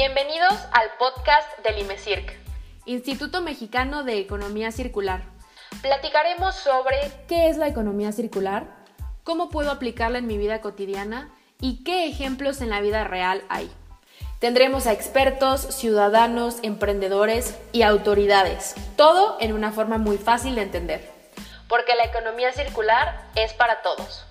Bienvenidos al podcast del IMECIRC, Instituto Mexicano de Economía Circular. Platicaremos sobre qué es la economía circular, cómo puedo aplicarla en mi vida cotidiana y qué ejemplos en la vida real hay. Tendremos a expertos, ciudadanos, emprendedores y autoridades, todo en una forma muy fácil de entender. Porque la economía circular es para todos.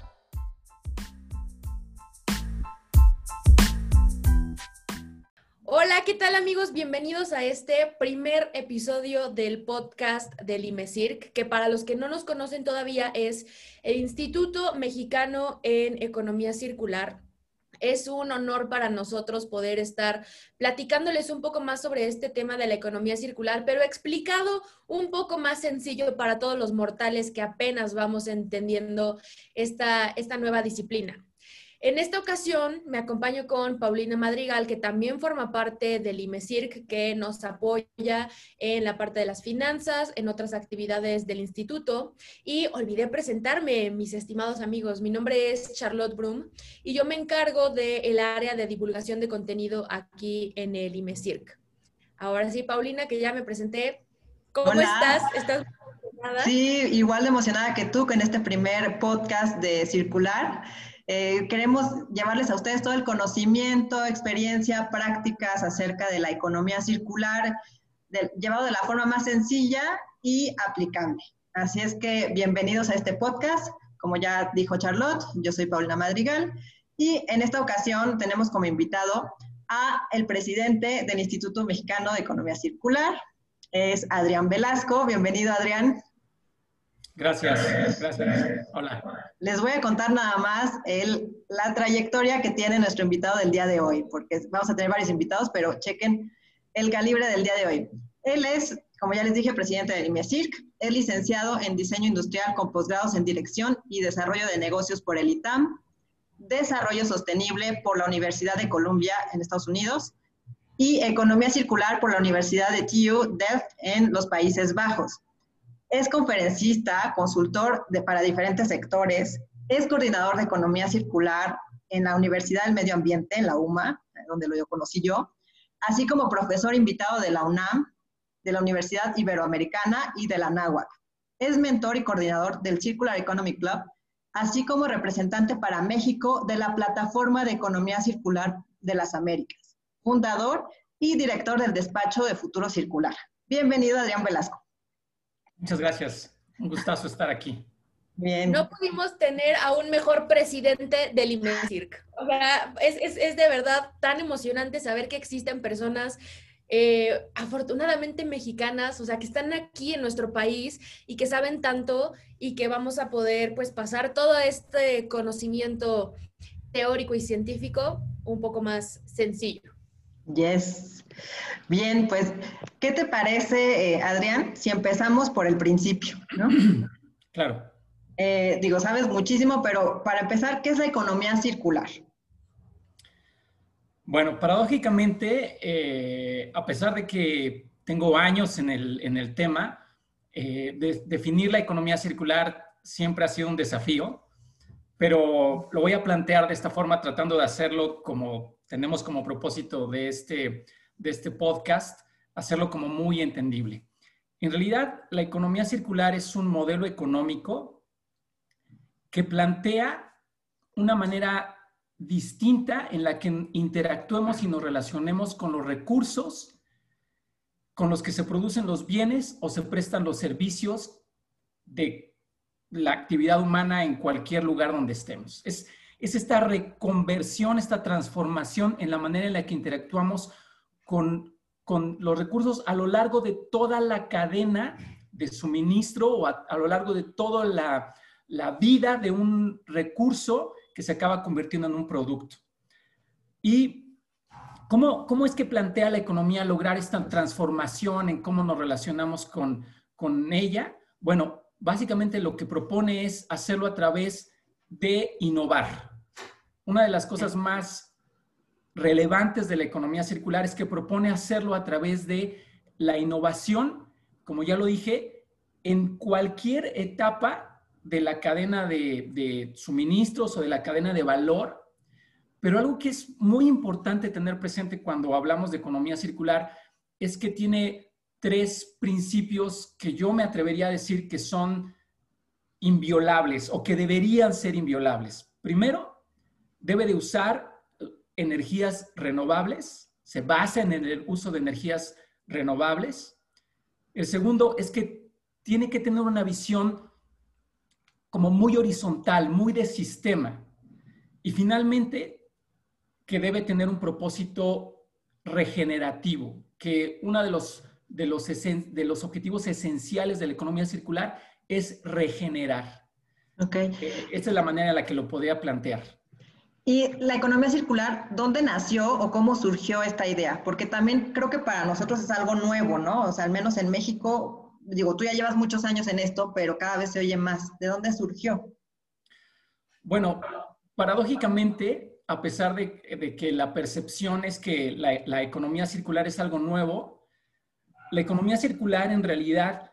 Hola, ¿qué tal amigos? Bienvenidos a este primer episodio del podcast del IMECIRC, que para los que no nos conocen todavía es el Instituto Mexicano en Economía Circular. Es un honor para nosotros poder estar platicándoles un poco más sobre este tema de la economía circular, pero explicado un poco más sencillo para todos los mortales que apenas vamos entendiendo esta, esta nueva disciplina. En esta ocasión me acompaño con Paulina Madrigal, que también forma parte del IMECIRC, que nos apoya en la parte de las finanzas, en otras actividades del instituto. Y olvidé presentarme, mis estimados amigos. Mi nombre es Charlotte Brum y yo me encargo del área de divulgación de contenido aquí en el IMECIRC. Ahora sí, Paulina, que ya me presenté. ¿Cómo estás? ¿Estás Sí, igual de emocionada que tú con este primer podcast de Circular. Eh, queremos llevarles a ustedes todo el conocimiento, experiencia, prácticas acerca de la economía circular, llevado de la forma más sencilla y aplicable. Así es que bienvenidos a este podcast. Como ya dijo Charlotte, yo soy Paulina Madrigal y en esta ocasión tenemos como invitado a el presidente del Instituto Mexicano de Economía Circular, es Adrián Velasco. Bienvenido, Adrián. Gracias, gracias. Hola. Les voy a contar nada más el, la trayectoria que tiene nuestro invitado del día de hoy, porque vamos a tener varios invitados, pero chequen el calibre del día de hoy. Él es, como ya les dije, presidente del IMECIRC, es licenciado en diseño industrial con posgrados en dirección y desarrollo de negocios por el ITAM, desarrollo sostenible por la Universidad de Columbia en Estados Unidos y economía circular por la Universidad de TU Delft en los Países Bajos. Es conferencista, consultor para diferentes sectores, es coordinador de economía circular en la Universidad del Medio Ambiente, en la UMA, donde lo conocí yo, así como profesor invitado de la UNAM, de la Universidad Iberoamericana y de la NAWAC. Es mentor y coordinador del Circular Economy Club, así como representante para México de la Plataforma de Economía Circular de las Américas, fundador y director del despacho de Futuro Circular. Bienvenido, Adrián Velasco. Muchas gracias. Un gustazo estar aquí. Bien. No pudimos tener a un mejor presidente del IMECIRC. O sea, es, es, es, de verdad tan emocionante saber que existen personas eh, afortunadamente mexicanas, o sea, que están aquí en nuestro país y que saben tanto y que vamos a poder pues pasar todo este conocimiento teórico y científico un poco más sencillo. Yes. Bien, pues, ¿qué te parece, eh, Adrián, si empezamos por el principio? ¿no? Claro. Eh, digo, sabes muchísimo, pero para empezar, ¿qué es la economía circular? Bueno, paradójicamente, eh, a pesar de que tengo años en el, en el tema, definir la economía circular siempre ha sido un desafío, pero lo voy a plantear de esta forma, tratando de hacerlo como tenemos como propósito de este, de este podcast, hacerlo como muy entendible. En realidad, la economía circular es un modelo económico que plantea una manera distinta en la que interactuemos y nos relacionemos con los recursos con los que se producen los bienes o se prestan los servicios de la actividad humana en cualquier lugar donde estemos. Es, es esta reconversión, esta transformación en la manera en la que interactuamos con, los recursos a lo largo de toda la cadena de suministro o a, lo largo de toda la, vida de un recurso que se acaba convirtiendo en un producto. ¿Y cómo, cómo es que plantea la economía lograr esta transformación en cómo nos relacionamos con, con ella? Bueno, básicamente lo que propone es hacerlo a través de innovar. Una de las cosas más relevantes de la economía circular es que propone hacerlo a través de la innovación, como ya lo dije, en cualquier etapa de la cadena de, suministros o de la cadena de valor, Pero algo que es muy importante tener presente cuando hablamos de economía circular es que tiene tres principios que yo me atrevería a decir que son inviolables o que deberían ser inviolables. Primero, debe de usar energías renovables, se basa en el uso de energías renovables. El segundo es que tiene que tener una visión como muy horizontal, muy de sistema. Y finalmente, que debe tener un propósito regenerativo, que uno de los, de los, de los objetivos esenciales de la economía circular es regenerar. Okay. Eh, esta es la manera en la que lo podría plantear. Y la economía circular, ¿dónde nació o cómo surgió esta idea? Porque también creo que para nosotros es algo nuevo, ¿no? O sea, al menos en México, digo, tú ya llevas muchos años en esto, pero cada vez se oye más. ¿De dónde surgió? Bueno, paradójicamente, a pesar de, que la percepción es que la, la economía circular es algo nuevo, la economía circular en realidad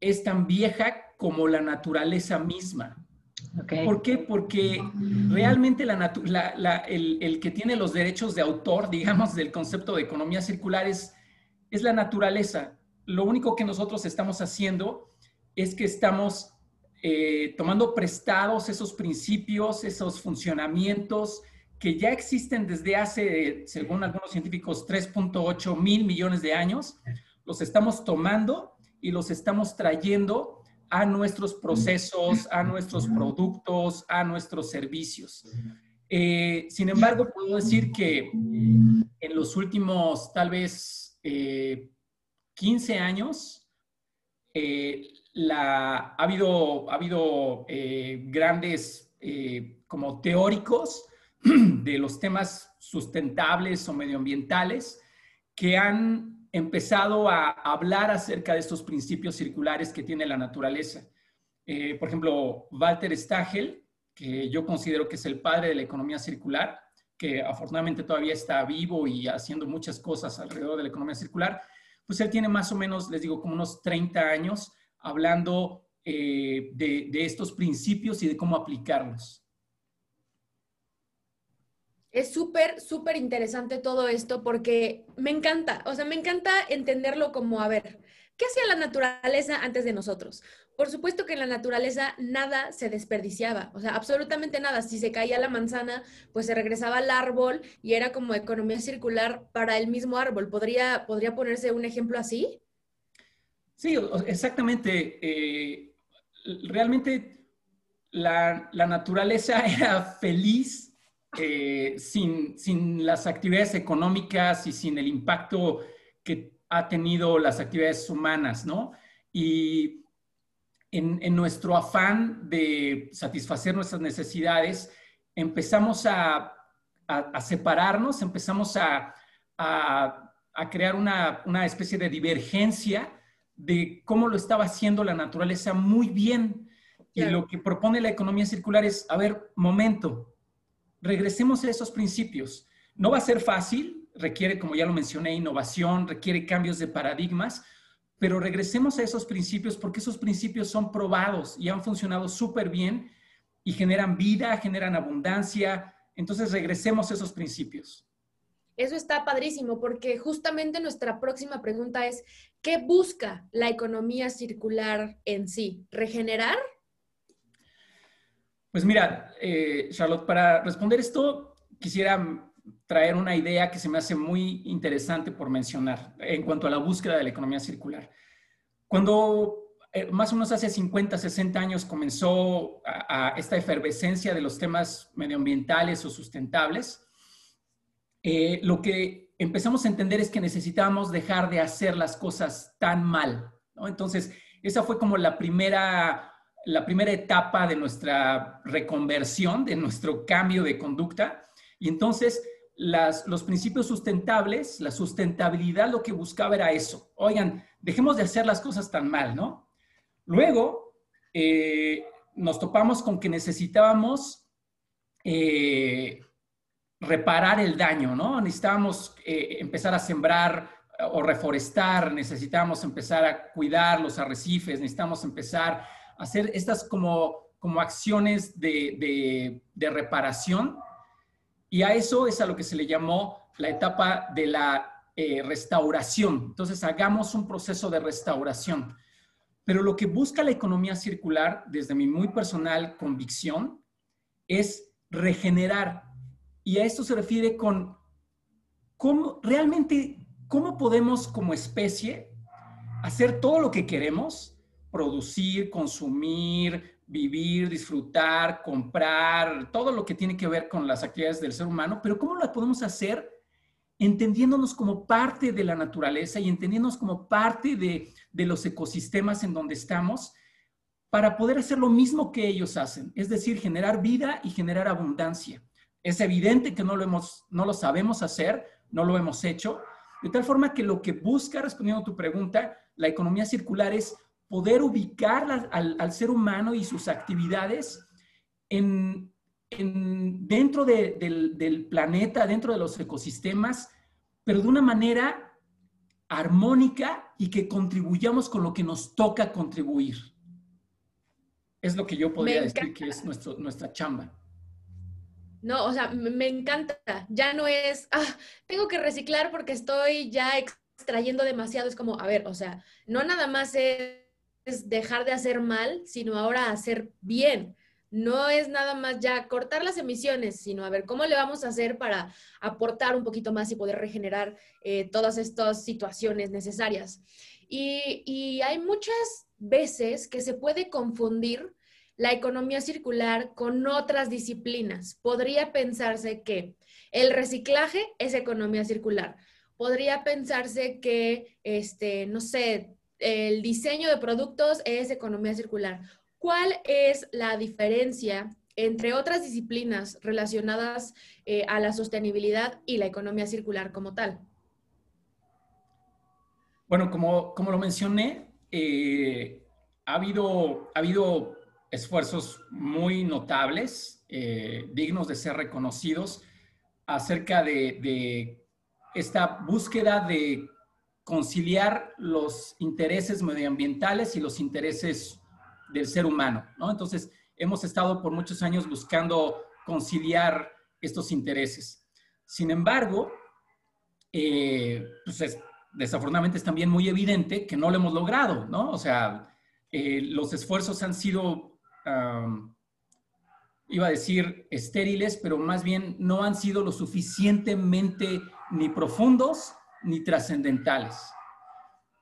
es tan vieja como la naturaleza misma. ¿Por qué? Porque realmente el, que tiene los derechos de autor, digamos, del concepto de economía circular es, es la naturaleza. Lo único que nosotros estamos haciendo es que estamos eh, tomando prestados esos principios, esos funcionamientos que ya existen desde hace, según algunos científicos, 3.8 mil millones de años, los estamos tomando y los estamos trayendo a nuestros procesos, a nuestros productos, a nuestros servicios. Eh, sin embargo, puedo decir que en los últimos tal vez 15 eh, años, eh, ha habido, ha habido grandes como teóricos de los temas sustentables o medioambientales que han empezado a hablar acerca de estos principios circulares que tiene la naturaleza. Eh, por ejemplo, Walter Stagel, que yo considero que es el padre de la economía circular, que afortunadamente todavía está vivo y haciendo muchas cosas alrededor de la economía circular, pues él tiene más o menos, les digo, como unos 30 años hablando eh, de estos principios y de cómo aplicarlos. Es súper, súper interesante todo esto porque me encanta, o sea, me encanta entenderlo como, a ver, ¿qué hacía la naturaleza antes de nosotros? Por supuesto que en la naturaleza nada se desperdiciaba, o sea, absolutamente nada. Si se caía la manzana, pues se regresaba al árbol y era como economía circular para el mismo árbol. ¿Podría, podría ponerse un ejemplo así? Sí, exactamente. Eh, realmente la, la naturaleza era feliz eh, sin, sin, las actividades económicas y sin el impacto que ha tenido las actividades humanas, ¿no? Y en, en nuestro afán de satisfacer nuestras necesidades, empezamos a, a, separarnos, empezamos a, a crear una, una, especie de divergencia de cómo lo estaba haciendo la naturaleza muy bien. Y lo que propone la economía circular es, a ver, momento, regresemos a esos principios. No va a ser fácil, requiere, como ya lo mencioné, innovación, requiere cambios de paradigmas, pero regresemos a esos principios porque esos principios son probados y han funcionado súper bien y generan vida, generan abundancia. Entonces regresemos a esos principios. Eso está padrísimo porque justamente nuestra próxima pregunta es, ¿qué busca la economía circular en sí? ¿Regenerar pues mira, eh, Charlotte, para responder esto, quisiera traer una idea que se me hace muy interesante por mencionar en cuanto a la búsqueda de la economía circular. Cuando eh, más o menos hace 50, 60 años comenzó a, esta efervescencia de los temas medioambientales o sustentables, eh, lo que empezamos a entender es que necesitábamos dejar de hacer las cosas tan mal. Entonces, esa fue como la primera la primera etapa de nuestra reconversión, de nuestro cambio de conducta. Y entonces los principios sustentables, la sustentabilidad lo que buscaba era eso. Oigan, dejemos de hacer las cosas tan mal, ¿no? Luego eh, nos topamos con que necesitábamos eh, reparar el daño, ¿no? Necesitábamos eh, empezar a sembrar o reforestar, necesitábamos empezar a cuidar los arrecifes, necesitamos empezar hacer estas como, como acciones de, de, reparación. Y a eso es a lo que se le llamó la etapa de la eh, restauración. Entonces, hagamos un proceso de restauración. Pero lo que busca la economía circular, desde mi muy personal convicción, es regenerar. Y a esto se refiere con cómo realmente, cómo podemos como especie hacer todo lo que queremos, producir, consumir, vivir, disfrutar, comprar, todo lo que tiene que ver con las actividades del ser humano, pero ¿cómo lo podemos hacer entendiéndonos como parte de la naturaleza y entendiéndonos como parte de, los ecosistemas en donde estamos para poder hacer lo mismo que ellos hacen, es decir, generar vida y generar abundancia. Es evidente que no lo, hemos, no lo sabemos hacer, no lo hemos hecho, de tal forma que lo que busca, respondiendo a tu pregunta, la economía circular es poder ubicar al, ser humano y sus actividades en, dentro del, del planeta, dentro de los ecosistemas, pero de una manera armónica y que contribuyamos con lo que nos toca contribuir. Es lo que yo podría decir que es nuestro, nuestra chamba. No, o sea, me encanta. Ya no es, ah, tengo que reciclar porque estoy ya extrayendo demasiado. Es como, a ver, o sea, no nada más es es dejar de hacer mal, sino ahora hacer bien. No es nada más ya cortar las emisiones, sino a ver cómo le vamos a hacer para aportar un poquito más y poder regenerar eh, todas estas situaciones necesarias. Y, y hay muchas veces que se puede confundir la economía circular con otras disciplinas. Podría pensarse que el reciclaje es economía circular. Podría pensarse que, este, no sé, el diseño de productos es economía circular. ¿Cuál es la diferencia entre otras disciplinas relacionadas eh, a la sostenibilidad y la economía circular como tal? Bueno, como, como lo mencioné, eh, ha, habido, ha habido esfuerzos muy notables, eh, dignos de ser reconocidos, acerca de, de esta búsqueda de conciliar los intereses medioambientales y los intereses del ser humano, ¿no? Entonces, hemos estado por muchos años buscando conciliar estos intereses. Sin embargo, eh, pues desafortunadamente es también muy evidente que no lo hemos logrado. O sea, eh, los esfuerzos han sido, iba a decir, estériles, pero más bien no han sido lo suficientemente ni profundos ni trascendentales.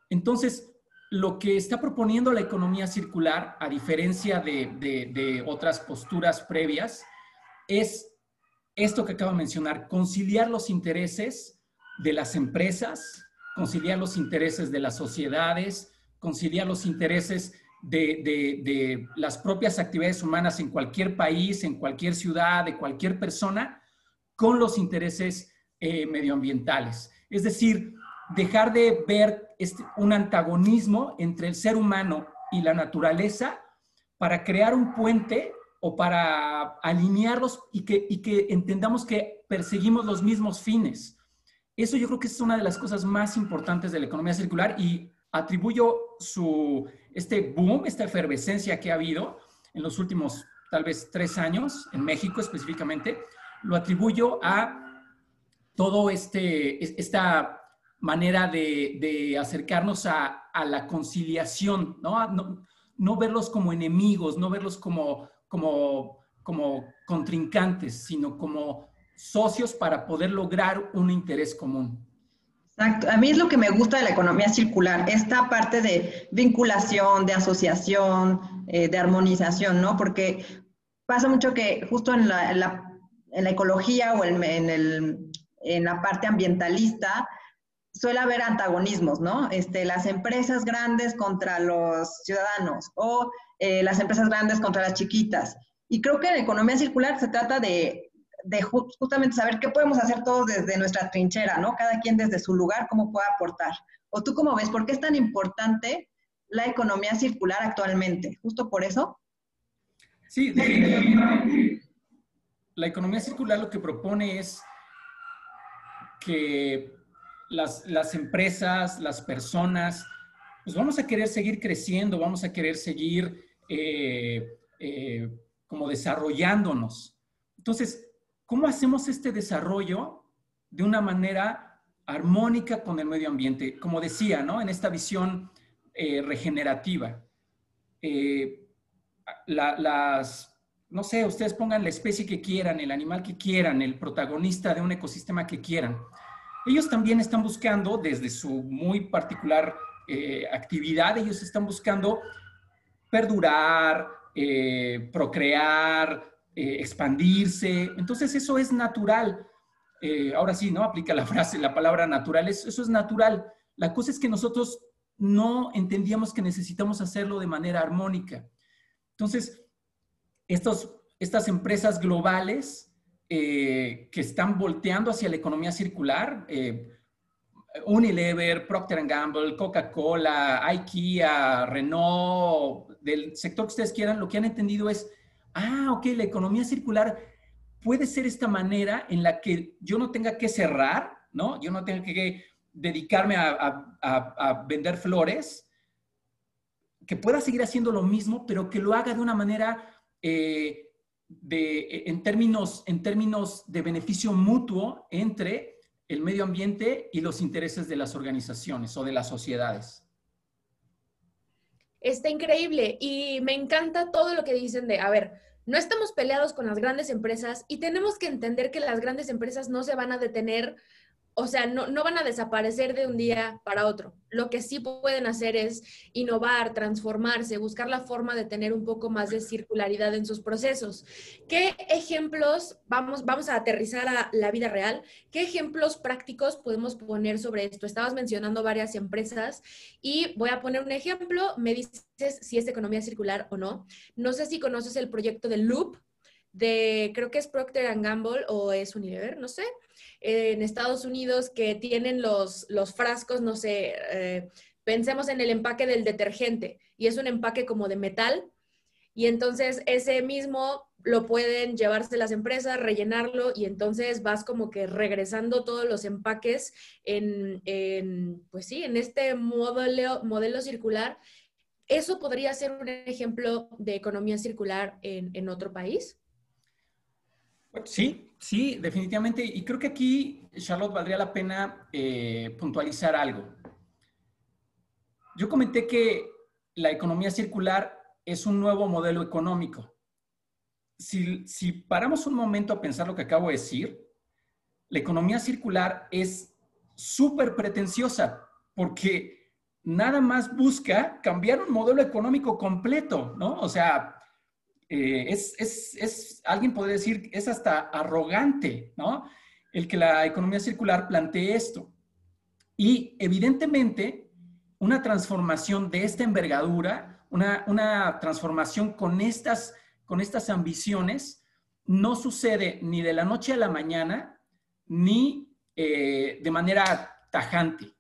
Entonces, lo que está proponiendo la economía circular, a diferencia de, otras posturas previas, es esto que acabo de mencionar, conciliar los intereses de las empresas, conciliar los intereses de las sociedades, conciliar los intereses de, las propias actividades humanas en cualquier país, en cualquier ciudad, de cualquier persona, con los intereses eh, medioambientales. Es decir, dejar de ver este, un antagonismo entre el ser humano y la naturaleza para crear un puente o para alinearlos y que, que entendamos que perseguimos los mismos fines. Eso yo creo que es una de las cosas más importantes de la economía circular y atribuyo su, este boom, esta efervescencia que ha habido en los últimos tal vez tres años, en México específicamente, lo atribuyo a todo este, esta manera de, acercarnos a, la conciliación, ¿no? ¿no? verlos como enemigos, no verlos como, como, como contrincantes, sino como socios para poder lograr un interés común. Exacto. A mí es lo que me gusta de la economía circular, esta parte de vinculación, de asociación, eh, de armonización, ¿no? Porque pasa mucho que justo en la, en la, ecología o en el en la parte ambientalista, suele haber antagonismos, ¿no? Este, las empresas grandes contra los ciudadanos o eh, las empresas grandes contra las chiquitas. Y creo que en economía circular se trata de, de, justamente saber qué podemos hacer todos desde nuestra trinchera, ¿no? Cada quien desde su lugar, cómo puede aportar. ¿O tú cómo ves? ¿Por qué es tan importante la economía circular actualmente? ¿Justo por eso? Sí, la economía circular lo que propone es que las, las, empresas, las personas, pues vamos a querer seguir creciendo, vamos a querer seguir eh, eh, como desarrollándonos. Entonces, ¿cómo hacemos este desarrollo de una manera armónica con el medio ambiente? Como decía, ¿no? En esta visión eh, regenerativa. Las, no sé, ustedes pongan la especie que quieran, el animal que quieran, el protagonista de un ecosistema que quieran. Ellos también están buscando, desde su muy particular eh, actividad, ellos están buscando perdurar, procrear, expandirse. Entonces eso es natural. ahora sí, ¿no? Aplica la frase, la palabra natural, eso es natural. La cosa es que nosotros no entendíamos que necesitamos hacerlo de manera armónica. Entonces, estos, estas empresas globales eh, que están volteando hacia la economía circular, eh, Unilever, Procter Gamble, Coca-Cola, IKEA, Renault, del sector que ustedes quieran, lo que han entendido es, ah, ok, la economía circular puede ser esta manera en la que yo no tenga que cerrar, ¿no? Yo no tenga que dedicarme a, vender flores, que pueda seguir haciendo lo mismo, pero que lo haga de una manera eh, de, en, términos, en términos de beneficio mutuo entre el medio ambiente y los intereses de las organizaciones o de las sociedades. Está increíble y me encanta todo lo que dicen de, a ver, no estamos peleados con las grandes empresas y tenemos que entender que las grandes empresas no se van a detener o sea, no, no, van a desaparecer de un día para otro. Lo que sí pueden hacer es innovar, transformarse, buscar la forma de tener un poco más de circularidad en sus procesos. ¿Qué ejemplos, vamos, vamos a aterrizar a la vida real, qué ejemplos prácticos podemos poner sobre esto? Estabas mencionando varias empresas y voy a poner un ejemplo, me dices si es economía circular o no. No sé si conoces el proyecto de Loop, de, creo que es Procter Gamble o es Unilever, no sé, en Estados Unidos que tienen los, los frascos, no sé, eh, pensemos en el empaque del detergente y es un empaque como de metal y entonces ese mismo lo pueden llevarse las empresas, rellenarlo y entonces vas como que regresando todos los empaques en, en pues sí, en este modelo, modelo circular. ¿Eso podría ser un ejemplo de economía circular en, en otro país? Sí, sí, definitivamente. Y creo que aquí, Charlotte, valdría la pena eh, puntualizar algo. Yo comenté que la economía circular es un nuevo modelo económico. Si, si paramos un momento a pensar lo que acabo de decir, la economía circular es súper pretenciosa porque nada más busca cambiar un modelo económico completo, ¿no? O sea, eh, es, es, es, alguien podría decir, es hasta arrogante, ¿no? El que la economía circular plantee esto. Y evidentemente, una transformación de esta envergadura, una, una transformación con estas, con estas ambiciones, no sucede ni de la noche a la mañana, ni eh, de manera tajante.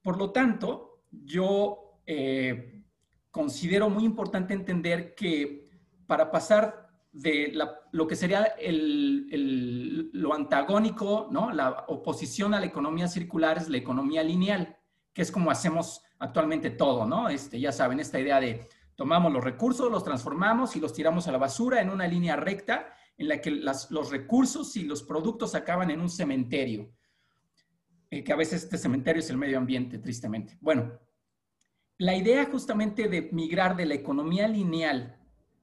Por lo tanto, yo eh, considero muy importante entender que para pasar de lo que sería lo antagónico, ¿no? la oposición a la economía circular es la economía lineal, que es como hacemos actualmente todo, ¿no? Este, ya saben, esta idea de tomamos los recursos, los transformamos y los tiramos a la basura en una línea recta en la que los recursos y los productos acaban en un cementerio, eh, que a veces este cementerio es el medio ambiente, tristemente. Bueno, la idea justamente de migrar de la economía lineal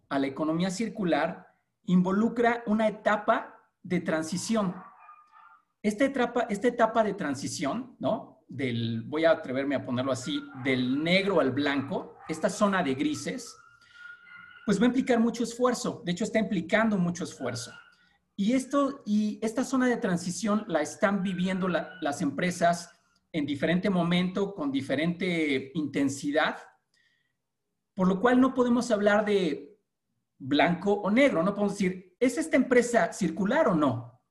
a la economía circular involucra una etapa de transición. Esta etapa, esta etapa de transición, ¿no? Del, voy a atreverme a ponerlo así, del negro al blanco, esta zona de grises, pues va a implicar mucho esfuerzo. De hecho, está implicando mucho esfuerzo. Y, esto, y esta zona de transición la están viviendo las empresas en diferente momento, con diferente intensidad, por lo cual no podemos hablar de blanco o negro. No podemos decir, ¿es esta empresa circular o no?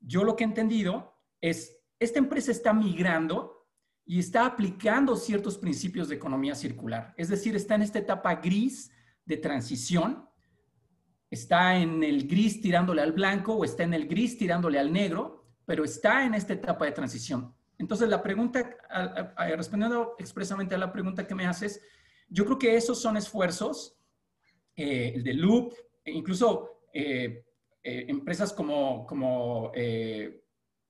Yo lo que he entendido es, esta empresa está migrando y está aplicando ciertos principios de economía circular. Es decir, está en esta etapa gris de transición, está en el gris tirándole al blanco o está en el gris tirándole al negro, pero está en esta etapa de transición. Entonces, la pregunta, respondiendo expresamente a la pregunta que me haces, yo creo que esos son esfuerzos eh, el de Loop, e incluso eh, eh, empresas como, como eh,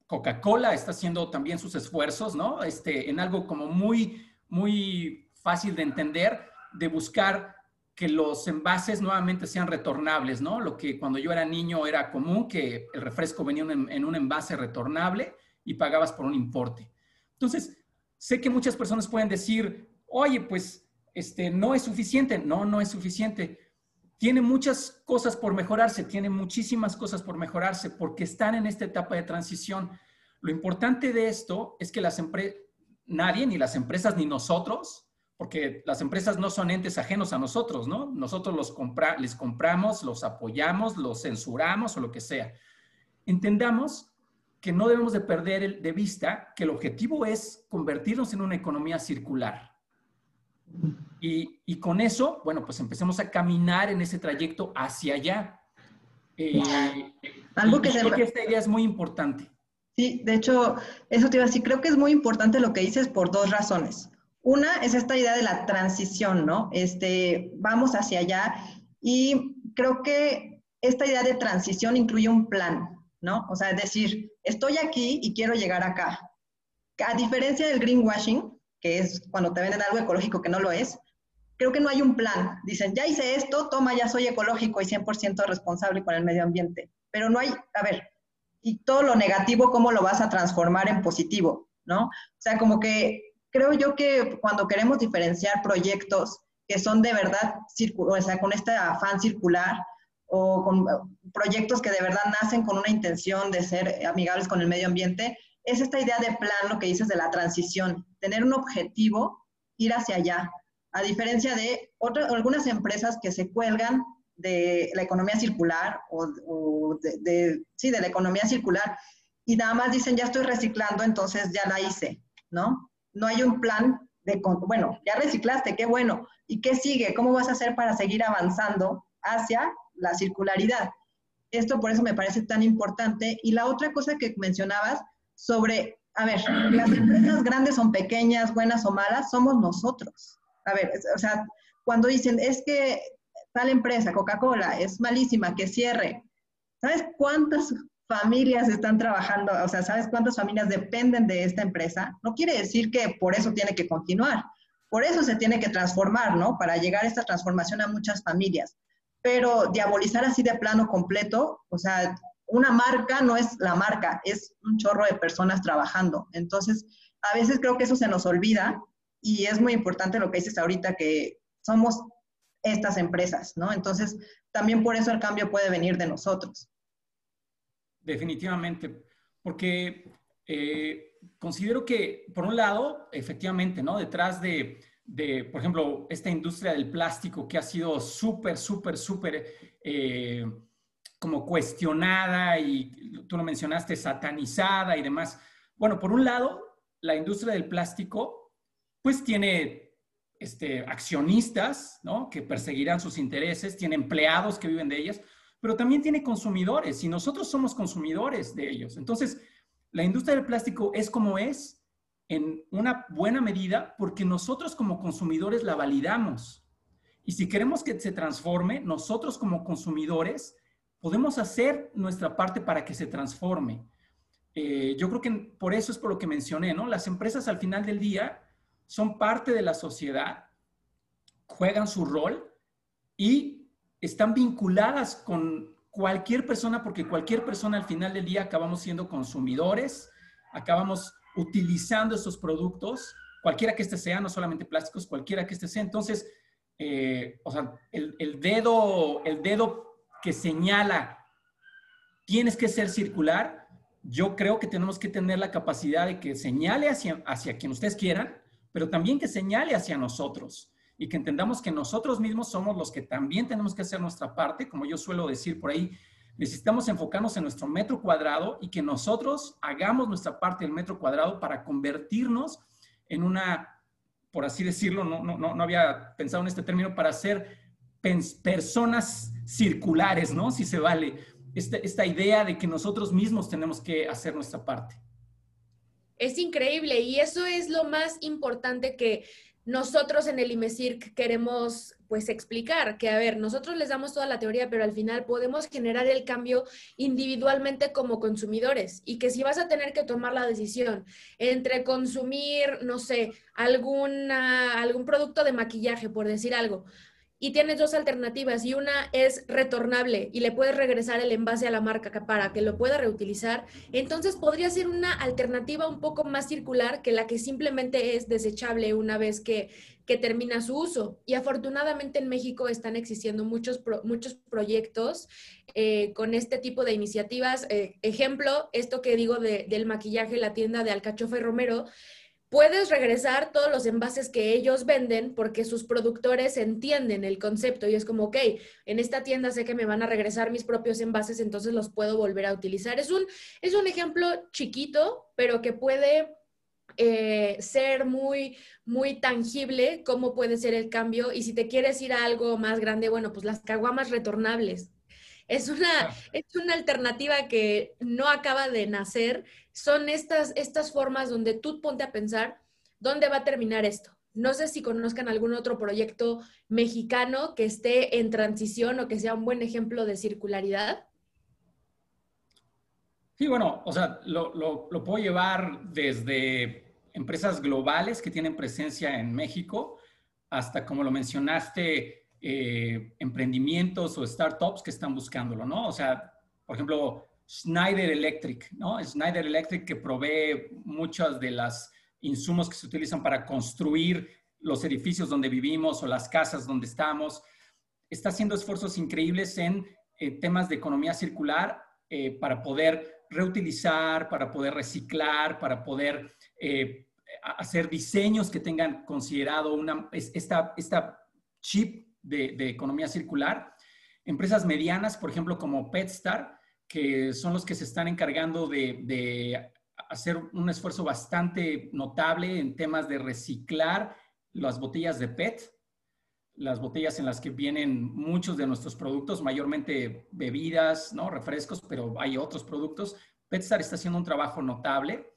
Coca-Cola está haciendo también sus esfuerzos, ¿no? Este, en algo como muy, muy fácil de entender, de buscar que los envases nuevamente sean retornables, ¿no? Lo que cuando yo era niño era común, que el refresco venía en, un envase retornable y pagabas por un importe. Entonces, sé que muchas personas pueden decir, oye, pues, este, no es suficiente. No, no es suficiente. Tiene muchas cosas por mejorarse, tiene muchísimas cosas por mejorarse porque están en esta etapa de transición. Lo importante de esto es que las nadie, ni las empresas, ni nosotros, porque las empresas no son entes ajenos a nosotros, ¿no? Nosotros los compra les compramos, los apoyamos, los censuramos o lo que sea. Entendamos que no debemos de perder de vista que el objetivo es convertirnos en una economía circular. Y, y con eso, bueno, pues empecemos a caminar en ese trayecto hacia allá. Eh, Algo que, creo que esta idea es muy importante. Sí, de hecho, eso te iba a decir, creo que es muy importante lo que dices por dos razones. Una es esta idea de la transición, ¿no? Este, vamos hacia allá y creo que esta idea de transición incluye un plan, ¿no? O sea, es decir, estoy aquí y quiero llegar acá. A diferencia del greenwashing, que es cuando te venden algo ecológico que no lo es, creo que no hay un plan. Dicen, ya hice esto, toma, ya soy ecológico y 100% responsable con el medio ambiente. Pero no hay, a ver, y todo lo negativo, ¿cómo lo vas a transformar en positivo? ¿No? O sea, como que creo yo que cuando queremos diferenciar proyectos que son de verdad, o sea, con este afán circular, o con proyectos que de verdad nacen con una intención de ser amigables con el medio ambiente, es esta idea de plan, lo que dices de la transición, tener un objetivo, ir hacia allá, a diferencia de otras, algunas empresas que se cuelgan de la economía circular o, de, sí, de la economía circular y nada más dicen, ya estoy reciclando, entonces ya la hice, ¿no? no hay un plan de, bueno, ya reciclaste, qué bueno. ¿Y qué sigue? ¿Cómo vas a hacer para seguir avanzando hacia la circularidad? Esto por eso me parece tan importante. Y la otra cosa que mencionabas sobre, a ver, las empresas grandes son pequeñas, buenas o malas, somos nosotros. A ver, o sea, cuando dicen, es que tal empresa, Coca-Cola, es malísima, que cierre. ¿Sabes cuántas familias están trabajando, o sea, ¿sabes cuántas familias dependen de esta empresa? No quiere decir que por eso tiene que continuar. Por eso se tiene que transformar, ¿no? Para llegar a esta transformación a muchas familias. Pero diabolizar así de plano completo, o sea, una marca no es la marca, es un chorro de personas trabajando. Entonces, a veces creo que eso se nos olvida y es muy importante lo que dices ahorita, que somos estas empresas, ¿no? Entonces, también por eso el cambio puede venir de nosotros. Definitivamente, porque eh, considero que, por un lado, efectivamente, ¿no? Detrás de, por ejemplo, esta industria del plástico que ha sido súper, súper, súper eh, como cuestionada y tú lo mencionaste, satanizada y demás. Bueno, por un lado, la industria del plástico, pues tiene este, accionistas, ¿no? Que perseguirán sus intereses, tiene empleados que viven de ellas, pero también tiene consumidores y nosotros somos consumidores de ellos. Entonces, la industria del plástico es como es en una buena medida porque nosotros como consumidores la validamos. Y si queremos que se transforme, nosotros como consumidores podemos hacer nuestra parte para que se transforme. Eh, yo creo que por eso es por lo que mencioné, ¿no? Las empresas al final del día son parte de la sociedad, juegan su rol y están vinculadas con cualquier persona, porque cualquier persona al final del día acabamos siendo consumidores, acabamos utilizando esos productos, cualquiera que este sea, no solamente plásticos, cualquiera que este sea. Entonces, eh, o sea, el, dedo, el dedo que señala tienes que ser circular, yo creo que tenemos que tener la capacidad de que señale hacia, hacia quien ustedes quieran, pero también que señale hacia nosotros y que entendamos que nosotros mismos somos los que también tenemos que hacer nuestra parte, como yo suelo decir por ahí, necesitamos enfocarnos en nuestro metro cuadrado y que nosotros hagamos nuestra parte del metro cuadrado para convertirnos en una, por así decirlo, no, no, no, había pensado en este término, para ser personas circulares, ¿no? Si se vale, esta, esta idea de que nosotros mismos tenemos que hacer nuestra parte. Es increíble y eso es lo más importante que nosotros en el IMECIRC queremos pues explicar que, a ver, nosotros les damos toda la teoría, pero al final podemos generar el cambio individualmente como consumidores y que si vas a tener que tomar la decisión entre consumir, no sé, alguna, algún producto de maquillaje, por decir algo, y tienes dos alternativas y una es retornable y le puedes regresar el envase a la marca para que lo pueda reutilizar, entonces podría ser una alternativa un poco más circular que la que simplemente es desechable una vez que, termina su uso. Y afortunadamente en México están existiendo muchos, muchos proyectos eh, con este tipo de iniciativas. Eh, ejemplo, esto que digo del maquillaje, la tienda de Alcachofa Romero, puedes regresar todos los envases que ellos venden porque sus productores entienden el concepto y es como, ok, en esta tienda sé que me van a regresar mis propios envases, entonces los puedo volver a utilizar. Es un, es un ejemplo chiquito, pero que puede eh, ser muy, muy tangible cómo puede ser el cambio. Y si te quieres ir a algo más grande, bueno, pues las caguamas retornables. Es una, es una alternativa que no acaba de nacer. Son estas, estas formas donde tú ponte a pensar, ¿dónde va a terminar esto? No sé si conozcan algún otro proyecto mexicano que esté en transición o que sea un buen ejemplo de circularidad. Sí, bueno, o sea, lo, lo, lo, puedo llevar desde empresas globales que tienen presencia en México hasta, como lo mencionaste, eh, emprendimientos o startups que están buscándolo, ¿no? O sea, por ejemplo, Schneider Electric, ¿no? Schneider Electric que provee muchos de los insumos que se utilizan para construir los edificios donde vivimos o las casas donde estamos, está haciendo esfuerzos increíbles en eh, temas de economía circular eh, para poder reutilizar, para poder reciclar, para poder hacer diseños que tengan considerado una, esta, esta chip de, economía circular. Empresas medianas, por ejemplo, como PetStar, que son los que se están encargando de, hacer un esfuerzo bastante notable en temas de reciclar las botellas de PET, las botellas en las que vienen muchos de nuestros productos, mayormente bebidas, ¿no? refrescos, pero hay otros productos. PetStar está haciendo un trabajo notable.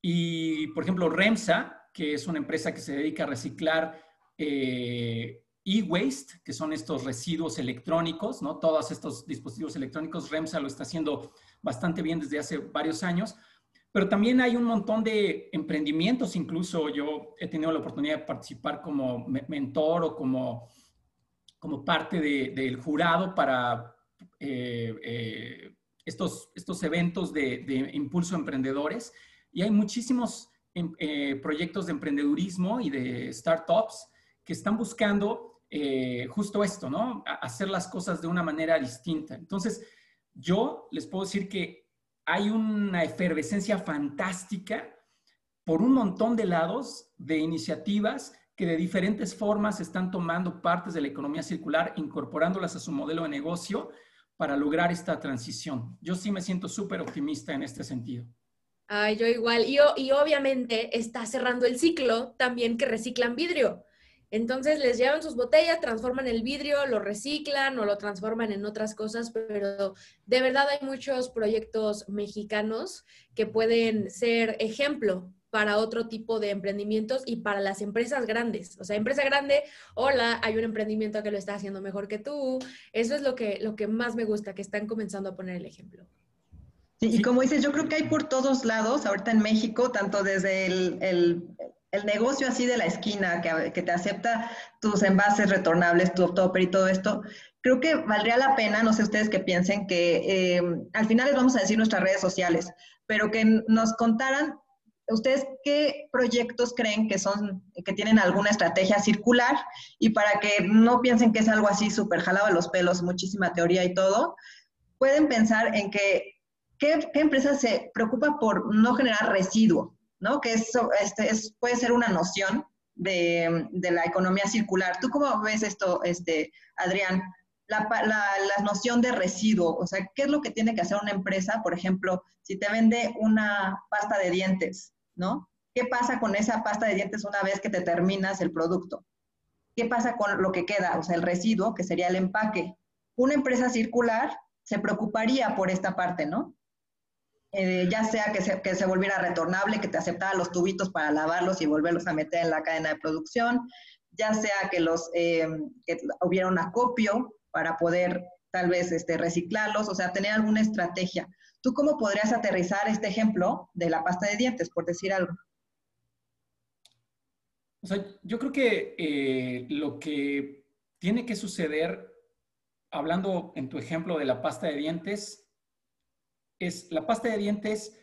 Y, por ejemplo, REMSA, que es una empresa que se dedica a reciclar eh, e-waste, que son estos residuos electrónicos, ¿no? Todos estos dispositivos electrónicos, REMSA lo está haciendo bastante bien desde hace varios años, pero también hay un montón de emprendimientos, incluso yo he tenido la oportunidad de participar como mentor o como, como parte del jurado para eh, eh, estos, estos eventos de, impulso a emprendedores y hay muchísimos em, eh, proyectos de emprendedurismo y de startups que están buscando eh, justo esto, ¿no? hacer las cosas de una manera distinta. Entonces, yo les puedo decir que hay una efervescencia fantástica por un montón de lados de iniciativas que de diferentes formas están tomando partes de la economía circular, incorporándolas a su modelo de negocio para lograr esta transición. Yo sí me siento súper optimista en este sentido. Ay, yo igual. Y, y obviamente está cerrando el ciclo también que reciclan vidrio. Entonces les llevan sus botellas, transforman el vidrio, lo reciclan o lo transforman en otras cosas, pero de verdad hay muchos proyectos mexicanos que pueden ser ejemplo para otro tipo de emprendimientos y para las empresas grandes. O sea, empresa grande, hola, hay un emprendimiento que lo está haciendo mejor que tú. Eso es lo que, lo que más me gusta, que están comenzando a poner el ejemplo. y como dices, yo creo que hay por todos lados, ahorita en México, tanto desde el el negocio así de la esquina que, te acepta tus envases retornables, tu topper y todo esto, creo que valdría la pena, no sé ustedes qué piensen, que em, al final les vamos a decir nuestras redes sociales, pero que nos contaran ustedes qué proyectos creen que son, que tienen alguna estrategia circular y para que no piensen que es algo así súper jalado de los pelos, muchísima teoría y todo, pueden pensar en que qué, qué empresa se preocupa por no generar residuo, ¿no? Que eso este, es, puede ser una noción de, la economía circular. ¿Tú cómo ves esto, este, Adrián? La, noción de residuo, o sea, ¿qué es lo que tiene que hacer una empresa? Por ejemplo, si te vende una pasta de dientes, ¿no? ¿Qué pasa con esa pasta de dientes una vez que te terminas el producto? ¿Qué pasa con lo que queda? O sea, el residuo, que sería el empaque. Una empresa circular se preocuparía por esta parte, ¿no? Eh, ya sea que se, que se volviera retornable, que te aceptara los tubitos para lavarlos y volverlos a meter en la cadena de producción, ya sea que, los, eh, que hubiera un acopio para poder tal vez este, reciclarlos, o sea, tener alguna estrategia. ¿Tú cómo podrías aterrizar este ejemplo de la pasta de dientes, por decir algo? O sea, yo creo que eh, lo que tiene que suceder, hablando en tu ejemplo de la pasta de dientes, es la pasta de dientes,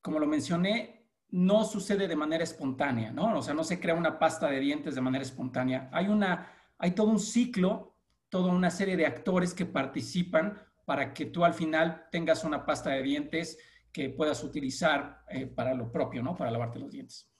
como lo mencioné, no sucede de manera espontánea, ¿no? O sea, no se crea una pasta de dientes de manera espontánea. Hay una, hay todo un ciclo, toda una serie de actores que participan para que tú al final tengas una pasta de dientes que puedas utilizar eh, para lo propio, ¿no? Para lavarte los dientes.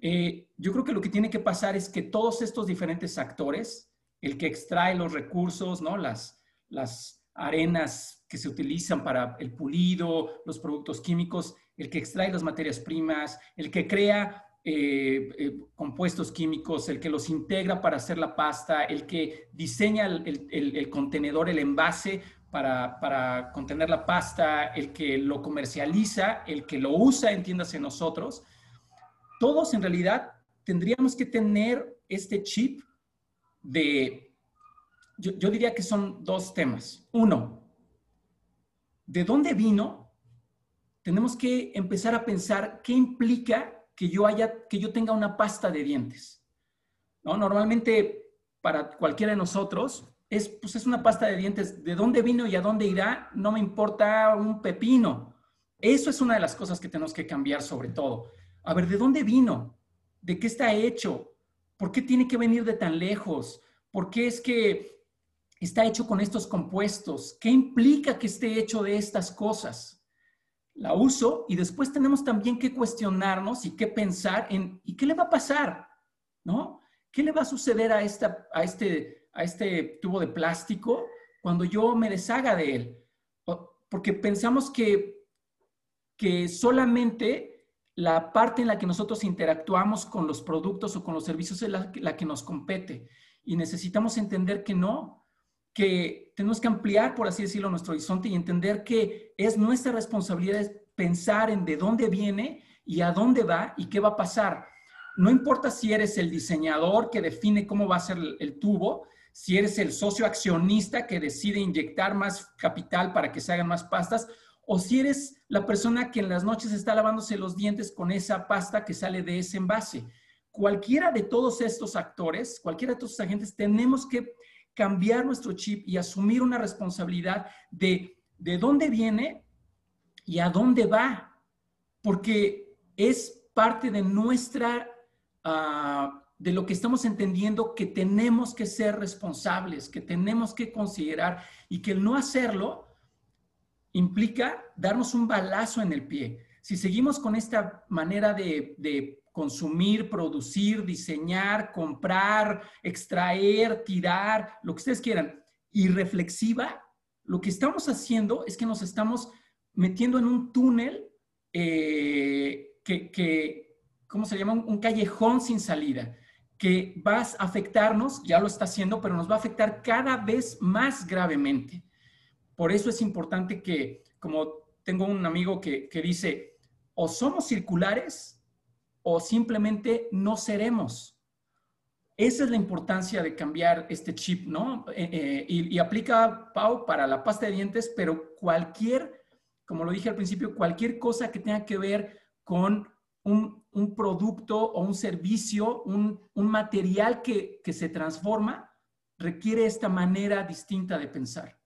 Eh, yo creo que lo que tiene que pasar es que todos estos diferentes actores, el que extrae los recursos, ¿no? Las, las arenas que se utilizan para el pulido, los productos químicos, el que extrae las materias primas, el que crea eh, eh, compuestos químicos, el que los integra para hacer la pasta, el que diseña el, contenedor, el envase para, para, contener la pasta, el que lo comercializa, el que lo usa, entiéndase nosotros. Todos en realidad tendríamos que tener este chip de yo, diría que son dos temas. Uno, ¿de dónde vino? Tenemos que empezar a pensar qué implica que yo, haya, que yo tenga una pasta de dientes. ¿No? Normalmente, para cualquiera de nosotros, es, pues es una pasta de dientes. ¿De dónde vino y a dónde irá? No me importa un pepino. Eso es una de las cosas que tenemos que cambiar sobre todo. A ver, ¿de dónde vino? ¿De qué está hecho? ¿Por qué tiene que venir de tan lejos? ¿Por qué es que está hecho con estos compuestos? ¿Qué implica que esté hecho de estas cosas? La uso y después tenemos también que cuestionarnos y que pensar en, ¿y qué le va a pasar? ¿No? ¿Qué le va a suceder a, esta, a, este, a este tubo de plástico cuando yo me deshaga de él? Porque pensamos que, que solamente la parte en la que nosotros interactuamos con los productos o con los servicios es la, la que nos compete. Y necesitamos entender que no, que tenemos que ampliar, por así decirlo, nuestro horizonte y entender que es nuestra responsabilidad pensar en de dónde viene y a dónde va y qué va a pasar. No importa si eres el diseñador que define cómo va a ser el, tubo, si eres el socio accionista que decide inyectar más capital para que se hagan más pastas, o si eres la persona que en las noches está lavándose los dientes con esa pasta que sale de ese envase. Cualquiera de todos estos actores, cualquiera de estos agentes, tenemos que cambiar nuestro chip y asumir una responsabilidad de de dónde viene y a dónde va, porque es parte de nuestra, ah, de lo que estamos entendiendo que tenemos que ser responsables, que tenemos que considerar y que el no hacerlo implica darnos un balazo en el pie. Si seguimos con esta manera de, de consumir, producir, diseñar, comprar, extraer, tirar, lo que ustedes quieran, y reflexiva, lo que estamos haciendo es que nos estamos metiendo en un túnel eh, que, ¿cómo se llama? Un, callejón sin salida, que va a afectarnos, ya lo está haciendo, pero nos va a afectar cada vez más gravemente. Por eso es importante que, como tengo un amigo que, que dice, o somos circulares o simplemente no seremos. Esa es la importancia de cambiar este chip, ¿no? Eh, eh, y, aplica, Pau, para la pasta de dientes, pero cualquier, como lo dije al principio, cualquier cosa que tenga que ver con un, producto o un servicio, un, material que, que se transforma, requiere esta manera distinta de pensar.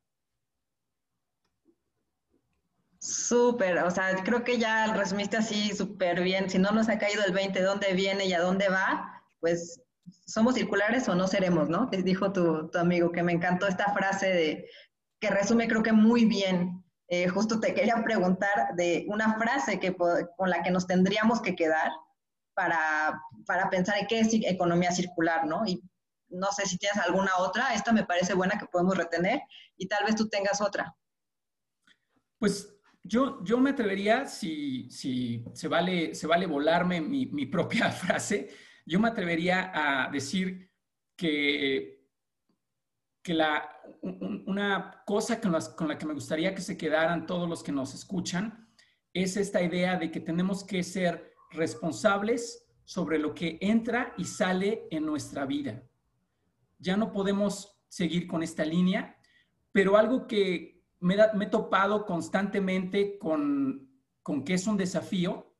Súper, o sea, creo que ya resumiste así súper bien. Si no nos ha caído el 20, ¿dónde viene y a dónde va? Pues somos circulares o no seremos, ¿no? Dijo tu, amigo que me encantó esta frase de que resume creo que muy bien. Eh, justo te quería preguntar de una frase que, con la que nos tendríamos que quedar para, para pensar en qué es economía circular, ¿no? Y no sé si tienes alguna otra, esta me parece buena que podemos retener y tal vez tú tengas otra. Pues yo, yo me atrevería, si, si se, vale, se vale volarme mi, propia frase, yo me atrevería a decir que, que la, una cosa con, las, con la que me gustaría que se quedaran todos los que nos escuchan es esta idea de que tenemos que ser responsables sobre lo que entra y sale en nuestra vida. Ya no podemos seguir con esta línea, pero algo que me, he topado constantemente con, con que es un desafío.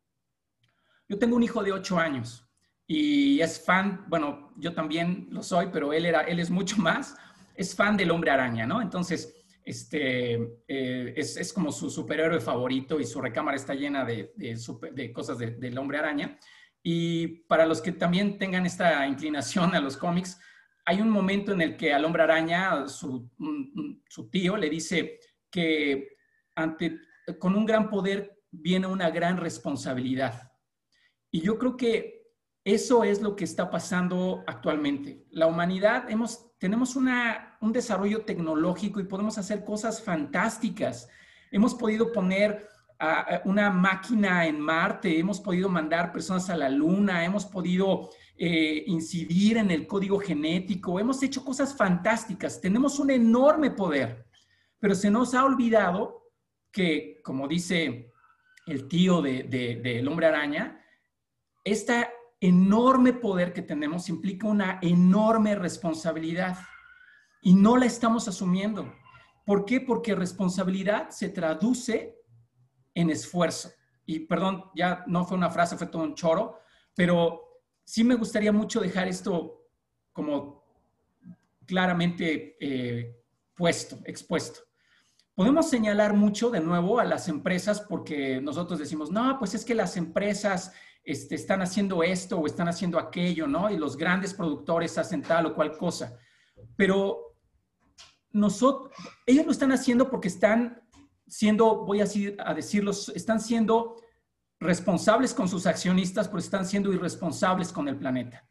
Yo tengo un hijo de ocho años y es fan, bueno, yo también lo soy, pero él, era, él es mucho más, es fan del hombre araña, ¿no? Entonces, este, eh, es, como su superhéroe favorito y su recámara está llena de, de, cosas del hombre araña. Y para los que también tengan esta inclinación a los cómics, hay un momento en el que al hombre araña, su, su tío, le dice que con un gran poder viene una gran responsabilidad. Y yo creo que eso es lo que está pasando actualmente. La humanidad hemos tenemos un desarrollo tecnológico y podemos hacer cosas fantásticas. Hemos podido poner una máquina en Marte, hemos podido mandar personas a la Luna, hemos podido eh, incidir en el código genético, hemos hecho cosas fantásticas, tenemos un enorme poder, pero se nos ha olvidado que, como dice el tío del de, hombre araña, esta enorme poder que tenemos implica una enorme responsabilidad y no la estamos asumiendo. ¿Por qué? Porque responsabilidad se traduce en esfuerzo. Y perdón, ya no fue una frase, fue todo un choro, pero sí me gustaría mucho dejar esto como claramente eh, puesto, expuesto. Podemos señalar mucho de nuevo a las empresas porque nosotros decimos, no, pues es que las empresas este, están haciendo esto o están haciendo aquello, ¿no? Y los grandes productores hacen tal o cual cosa. Pero nosotros, ellos lo están haciendo porque están siendo, voy a, a decirlo, están siendo responsables con sus accionistas, porque están siendo irresponsables con el planeta.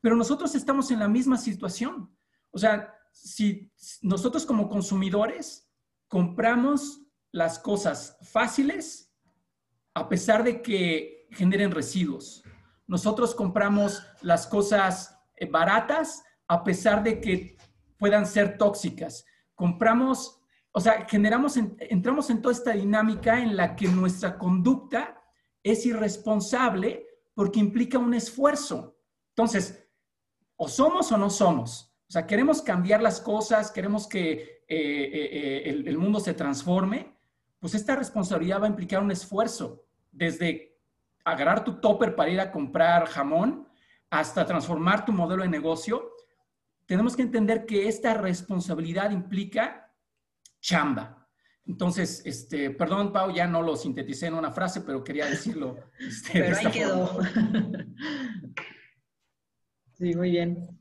Pero nosotros estamos en la misma situación. O sea, si nosotros como consumidores compramos las cosas fáciles, a pesar de que generen residuos. Nosotros compramos las cosas eh, baratas a pesar de que puedan ser tóxicas. Compramos, o sea, generamos, entramos en toda esta dinámica en la que nuestra conducta es irresponsable porque implica un esfuerzo. Entonces, o somos o no somos. O sea, queremos cambiar las cosas, queremos que eh, eh, el, el mundo se transforme, pues esta responsabilidad va a implicar un esfuerzo, desde agarrar tu topper para ir a comprar jamón hasta transformar tu modelo de negocio, tenemos que entender que esta responsabilidad implica chamba. Entonces, este, perdón, Pau, ya no lo sinteticé en una frase, pero quería decirlo. Este, pero ahí quedó. sí, muy bien.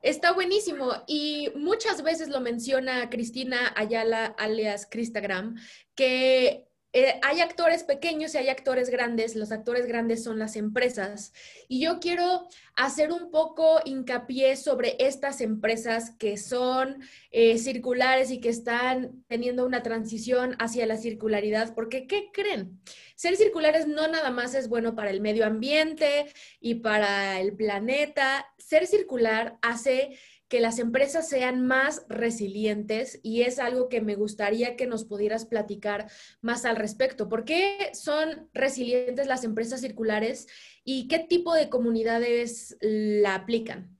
Está buenísimo y muchas veces lo menciona Cristina Ayala, alias Cristagram, que eh, hay actores pequeños y hay actores grandes. Los actores grandes son las empresas. Y yo quiero hacer un poco hincapié sobre estas empresas que son eh, circulares y que están teniendo una transición hacia la circularidad. Porque, ¿qué creen? Ser circulares no nada más es bueno para el medio ambiente y para el planeta. Ser circular hace que las empresas sean más resilientes y es algo que me gustaría que nos pudieras platicar más al respecto. ¿Por qué son resilientes las empresas circulares y qué tipo de comunidades la aplican?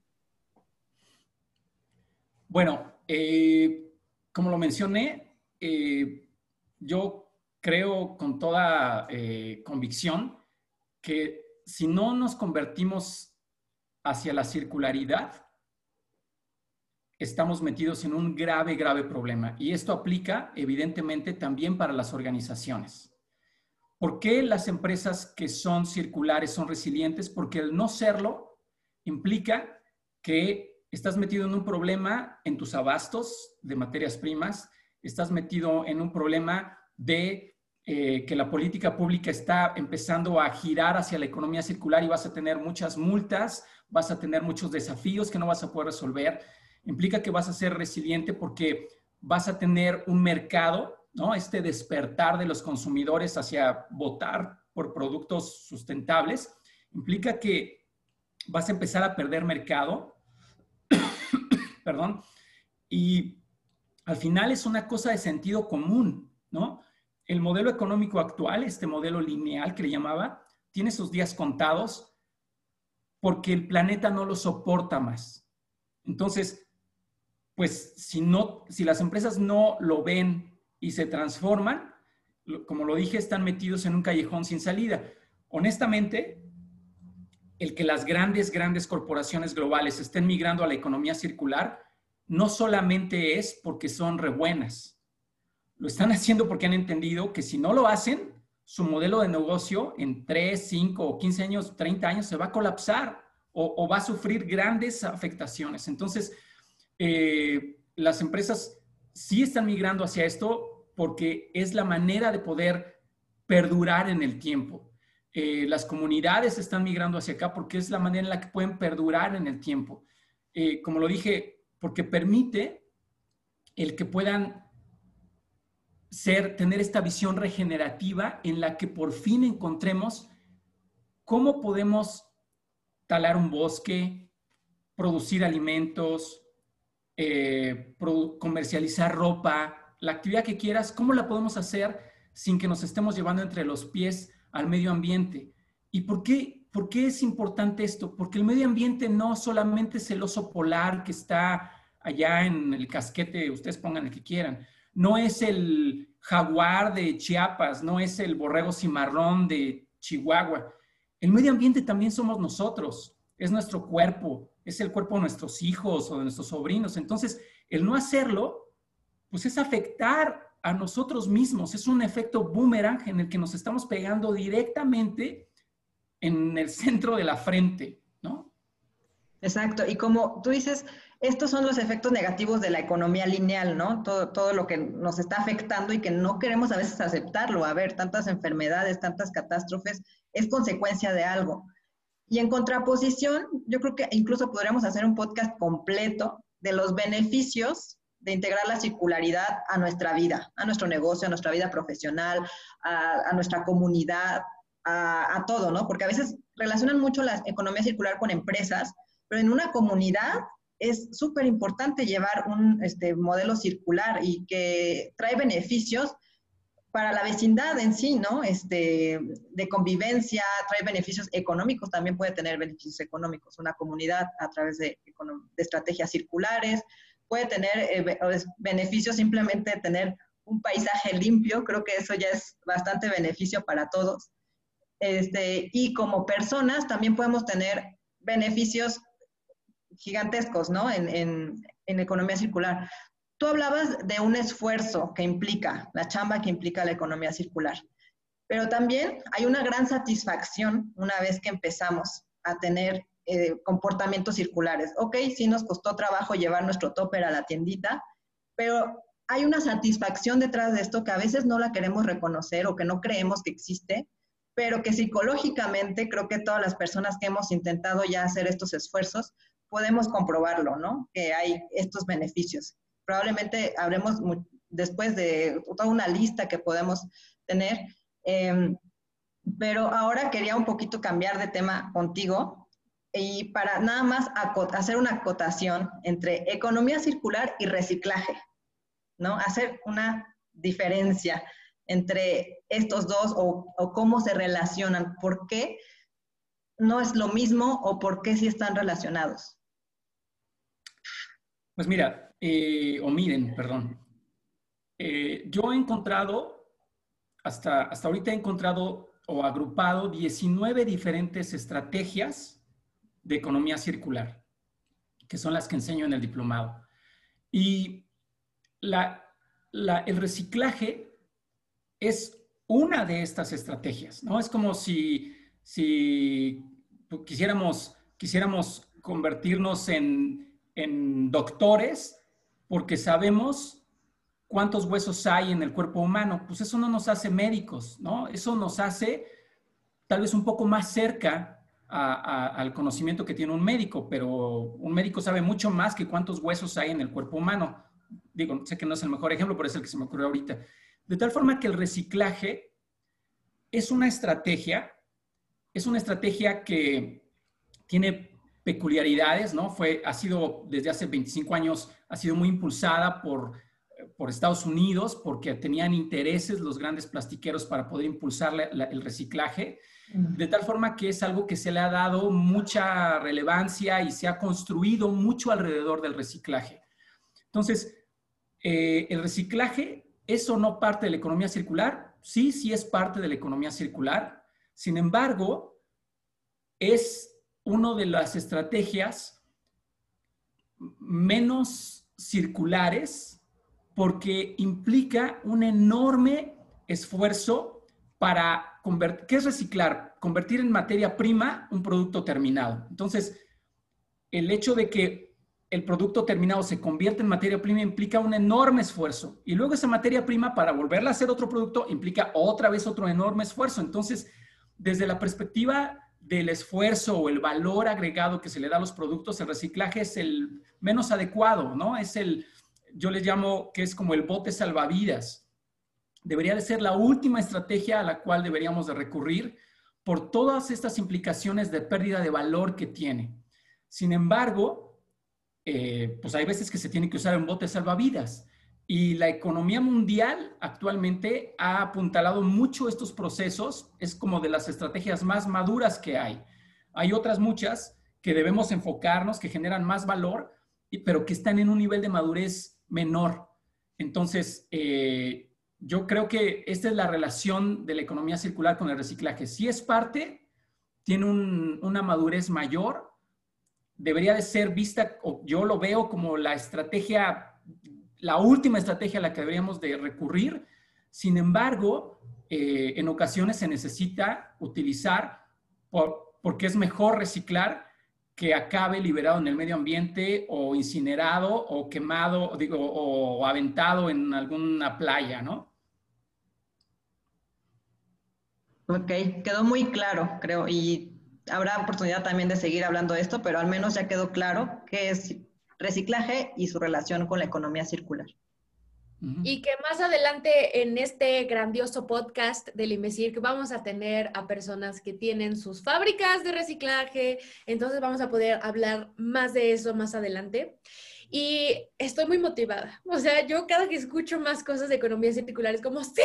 Bueno, eh, como lo mencioné, eh, yo creo con toda eh, convicción que si no nos convertimos hacia la circularidad, estamos metidos en un grave, grave problema. Y esto aplica evidentemente también para las organizaciones. ¿Por qué las empresas que son circulares son resilientes? Porque el no serlo implica que estás metido en un problema en tus abastos de materias primas, estás metido en un problema de eh, que la política pública está empezando a girar hacia la economía circular y vas a tener muchas multas, vas a tener muchos desafíos que no vas a poder resolver implica que vas a ser resiliente porque vas a tener un mercado, ¿no? Este despertar de los consumidores hacia votar por productos sustentables, implica que vas a empezar a perder mercado, perdón, y al final es una cosa de sentido común, ¿no? El modelo económico actual, este modelo lineal que le llamaba, tiene sus días contados porque el planeta no lo soporta más. Entonces, pues si, no, si las empresas no lo ven y se transforman, como lo dije, están metidos en un callejón sin salida. Honestamente, el que las grandes, grandes corporaciones globales estén migrando a la economía circular no solamente es porque son re buenas, lo están haciendo porque han entendido que si no lo hacen, su modelo de negocio en 3, 5 o 15 años, 30 años se va a colapsar o, va a sufrir grandes afectaciones. Entonces, eh, las empresas sí están migrando hacia esto porque es la manera de poder perdurar en el tiempo. Eh, las comunidades están migrando hacia acá porque es la manera en la que pueden perdurar en el tiempo. Eh, como lo dije, porque permite el que puedan ser, tener esta visión regenerativa en la que por fin encontremos cómo podemos talar un bosque, producir alimentos, eh, comercializar ropa, la actividad que quieras, ¿cómo la podemos hacer sin que nos estemos llevando entre los pies al medio ambiente? ¿Y por qué, por qué es importante esto? Porque el medio ambiente no solamente es el oso polar que está allá en el casquete, ustedes pongan el que quieran, no es el jaguar de Chiapas, no es el borrego cimarrón de Chihuahua. El medio ambiente también somos nosotros, es nuestro cuerpo, es el cuerpo de nuestros hijos o de nuestros sobrinos. Entonces, el no hacerlo, pues es afectar a nosotros mismos, es un efecto boomerang en el que nos estamos pegando directamente en el centro de la frente, ¿no? Exacto, y como tú dices, estos son los efectos negativos de la economía lineal, ¿no? Todo, todo lo que nos está afectando y que no queremos a veces aceptarlo. A ver, tantas enfermedades, tantas catástrofes, es consecuencia de algo. Y en contraposición, yo creo que incluso podríamos hacer un podcast completo de los beneficios de integrar la circularidad a nuestra vida, a nuestro negocio, a nuestra vida profesional, a, nuestra comunidad, a, a, todo, ¿no? Porque a veces relacionan mucho la economía circular con empresas, pero en una comunidad es súper importante llevar un este, modelo circular y que trae beneficios para la vecindad en sí, ¿no? Este, de convivencia, trae beneficios económicos, también puede tener beneficios económicos. Una comunidad a través de, estrategias circulares puede tener eh, beneficios simplemente de tener un paisaje limpio, creo que eso ya es bastante beneficio para todos. Este, y como personas también podemos tener beneficios gigantescos, ¿no? En, en, economía circular. Tú hablabas de un esfuerzo que implica, la chamba que implica la economía circular, pero también hay una gran satisfacción una vez que empezamos a tener eh, comportamientos circulares. Ok, sí nos costó trabajo llevar nuestro topper a la tiendita, pero hay una satisfacción detrás de esto que a veces no la queremos reconocer o que no creemos que existe, pero que psicológicamente creo que todas las personas que hemos intentado ya hacer estos esfuerzos podemos comprobarlo, ¿no? Que hay estos beneficios. Probablemente habremos después de toda una lista que podemos tener, em, pero ahora quería un poquito cambiar de tema contigo y para nada más hacer una acotación entre economía circular y reciclaje, ¿no? Hacer una diferencia entre estos dos o, o cómo se relacionan, por qué no es lo mismo o por qué sí están relacionados. Pues mira, eh, o miren, perdón. Eh, yo he encontrado, hasta, hasta ahorita he encontrado o agrupado 19 diferentes estrategias de economía circular, que son las que enseño en el diplomado. Y el reciclaje es una de estas estrategias, ¿no? Es como si, si quisiéramos, quisiéramos convertirnos en en doctores porque sabemos cuántos huesos hay en el cuerpo humano. Pues eso no nos hace médicos, ¿no? Eso nos hace tal vez un poco más cerca al conocimiento que tiene un médico, pero un médico sabe mucho más que cuántos huesos hay en el cuerpo humano. Digo, sé que no es el mejor ejemplo, pero es el que se me ocurrió ahorita. De tal forma que el reciclaje es una estrategia, es una estrategia que tiene peculiaridades, ¿no? Fue, ha sido desde hace 25 años, ha sido muy impulsada por, por Estados Unidos porque tenían intereses los grandes plastiqueros para poder impulsar el reciclaje, de tal forma que es algo que se le ha dado mucha relevancia y se ha construido mucho alrededor del reciclaje. Entonces, eh, el reciclaje, ¿es o no parte de la economía circular? Sí, sí es parte de la economía circular. Sin embargo, es una de las estrategias menos circulares porque implica un enorme esfuerzo para convertir, ¿qué es reciclar? Convertir en materia prima un producto terminado. Entonces, el hecho de que el producto terminado se convierte en materia prima implica un enorme esfuerzo. Y luego esa materia prima, para volverla a hacer otro producto, implica otra vez otro enorme esfuerzo. Entonces, desde la perspectiva del esfuerzo o el valor agregado que se le da a los productos, el reciclaje es el menos adecuado, ¿no? Es el, yo les llamo que es como el bote salvavidas. Debería de ser la última estrategia a la cual deberíamos de recurrir por todas estas implicaciones de pérdida de valor que tiene. Sin embargo, eh, pues hay veces que se tiene que usar un bote salvavidas. Y la economía mundial actualmente ha apuntalado mucho estos procesos, es como de las estrategias más maduras que hay. Hay otras muchas que debemos enfocarnos, que generan más valor, pero que están en un nivel de madurez menor. Entonces, eh, yo creo que esta es la relación de la economía circular con el reciclaje. Si es parte, tiene una madurez mayor, debería de ser vista, yo lo veo como la estrategia la última estrategia a la que deberíamos de recurrir. Sin embargo, eh, en ocasiones se necesita utilizar porque es mejor reciclar que acabe liberado en el medio ambiente o incinerado o quemado digo, o aventado en alguna playa, ¿no? Ok, quedó muy claro, creo, y habrá oportunidad también de seguir hablando de esto, pero al menos ya quedó claro que es reciclaje y su relación con la economía circular. Y que más adelante en este grandioso podcast del IMECIRC vamos a tener a personas que tienen sus fábricas de reciclaje, entonces vamos a poder hablar más de eso más adelante. Y estoy muy motivada. O sea, yo cada que escucho más cosas de economía circular es como, sí,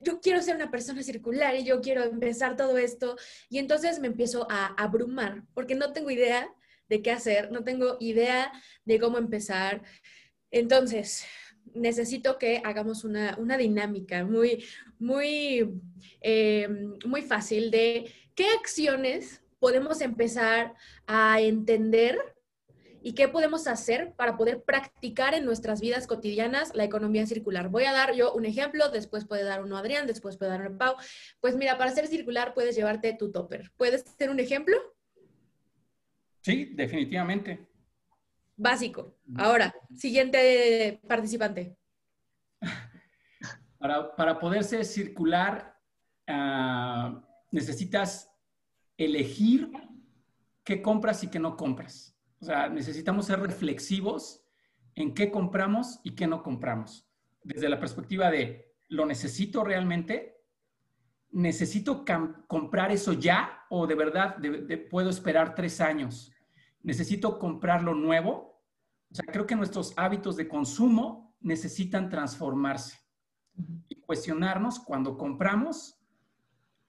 yo quiero ser una persona circular y yo quiero empezar todo esto. Y entonces me empiezo a abrumar porque no tengo idea de qué hacer, no tengo idea de cómo empezar. Entonces, necesito que hagamos una, dinámica muy, muy, eh, muy fácil de qué acciones podemos empezar a entender y qué podemos hacer para poder practicar en nuestras vidas cotidianas la economía circular. Voy a dar yo un ejemplo, después puede dar uno Adrián, después puede dar uno Pau. Pues mira, para ser circular puedes llevarte tu topper. ¿Puedes hacer un ejemplo? Sí, definitivamente. Básico. Ahora, siguiente participante. Para, poderse circular, ah, necesitas elegir qué compras y qué no compras. O sea, necesitamos ser reflexivos en qué compramos y qué no compramos. Desde la perspectiva de, ¿lo necesito realmente? ¿Necesito comprar eso ya o de verdad puedo esperar tres años? Necesito comprar lo nuevo. O sea, creo que nuestros hábitos de consumo necesitan transformarse y cuestionarnos cuando compramos,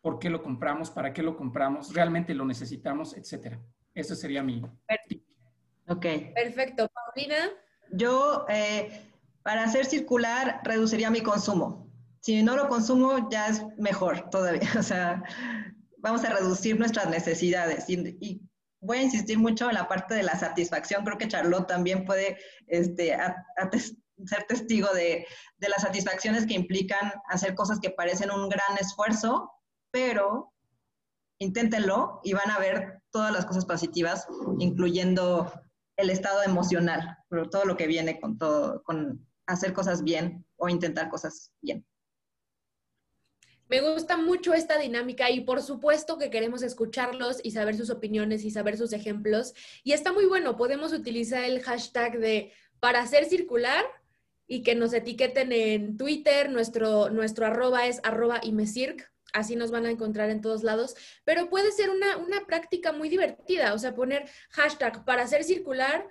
por qué lo compramos, para qué lo compramos, realmente lo necesitamos, etcétera. Eso sería mi. Ok. Perfecto. Paulina. Yo, eh, para hacer circular, reduciría mi consumo. Si no lo consumo, ya es mejor todavía. O sea, vamos a reducir nuestras necesidades. y voy a insistir mucho en la parte de la satisfacción. Creo que Charlotte también puede este, ser testigo de, de, las satisfacciones que implican hacer cosas que parecen un gran esfuerzo, pero inténtenlo y van a ver todas las cosas positivas, incluyendo el estado emocional, todo lo que viene con todo, con hacer cosas bien o intentar cosas bien. Me gusta mucho esta dinámica y por supuesto que queremos escucharlos y saber sus opiniones y saber sus ejemplos. Y está muy bueno, podemos utilizar el hashtag de para hacer circular y que nos etiqueten en Twitter, nuestro, nuestro arroba es arroba así nos van a encontrar en todos lados, pero puede ser una, una práctica muy divertida, o sea, poner hashtag para hacer circular,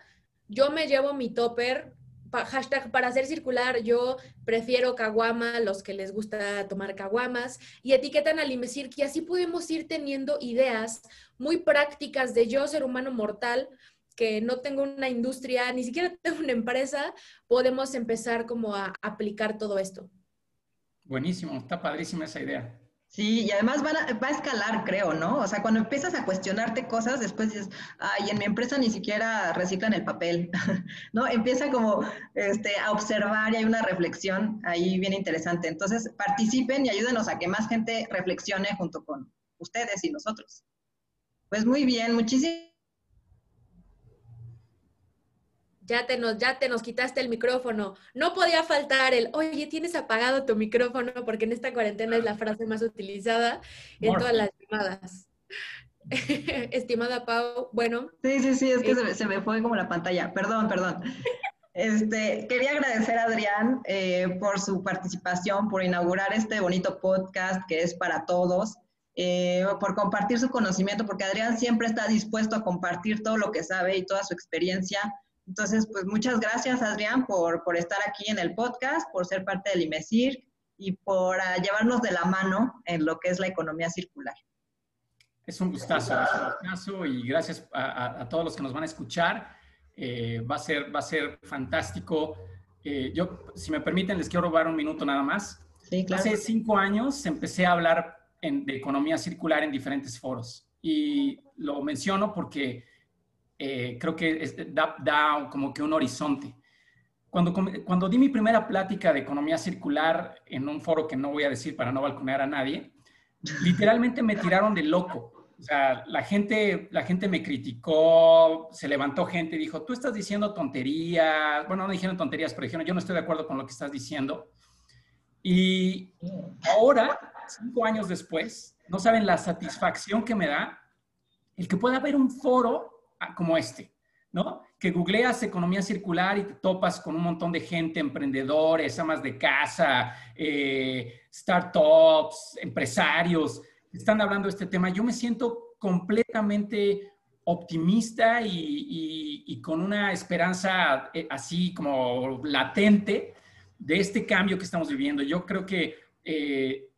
yo me llevo mi topper hashtag para ser circular, yo prefiero caguama, los que les gusta tomar caguamas, y etiquetan al Imesir, que así podemos ir teniendo ideas muy prácticas de yo, ser humano mortal, que no tengo una industria, ni siquiera tengo una empresa, podemos empezar como a aplicar todo esto. Buenísimo, está padrísima esa idea. Sí, y además va a escalar, creo, ¿no? O sea, cuando empiezas a cuestionarte cosas, después dices, ay, en mi empresa ni siquiera reciclan el papel, ¿no? Empieza como este, a observar y hay una reflexión ahí bien interesante. Entonces, participen y ayúdenos a que más gente reflexione junto con ustedes y nosotros. Pues muy bien, muchísimas ya te nos, ya te nos quitaste el micrófono. No podía faltar el, oye, tienes apagado tu micrófono, porque en esta cuarentena es la frase más utilizada en todas las llamadas. Estimada Pau, bueno. Sí, sí, sí, es que se, me fue como la pantalla. Perdón, perdón. Este, quería agradecer a Adrián eh, por su participación, por inaugurar este bonito podcast que es para todos, eh, por compartir su conocimiento, porque Adrián siempre está dispuesto a compartir todo lo que sabe y toda su experiencia entonces, pues muchas gracias, Adrián, por, por estar aquí en el podcast, por ser parte del IMESIR y por uh, llevarnos de la mano en lo que es la economía circular. Es un gustazo, es un gustazo y gracias a, a, todos los que nos van a escuchar. Eh, va, a ser, va a ser fantástico. Eh, yo, si me permiten, les quiero robar un minuto nada más. Sí, claro. Hace cinco años empecé a hablar en, de economía circular en diferentes foros y lo menciono porque eh, creo que da, como que un horizonte. Cuando, cuando di mi primera plática de economía circular en un foro que no voy a decir para no balconear a nadie, literalmente me tiraron de loco. O sea, la gente, la gente me criticó, se levantó gente y dijo, tú estás diciendo tonterías. Bueno, no dijeron tonterías, pero dijeron, yo no estoy de acuerdo con lo que estás diciendo. Y ahora, cinco años después, no saben la satisfacción que me da el que pueda haber un foro como este, ¿no? Que googleas economía circular y te topas con un montón de gente, emprendedores, amas de casa, eh, startups, empresarios, están hablando de este tema. Yo me siento completamente optimista y, con una esperanza eh, así como latente de este cambio que estamos viviendo. Yo creo que eh,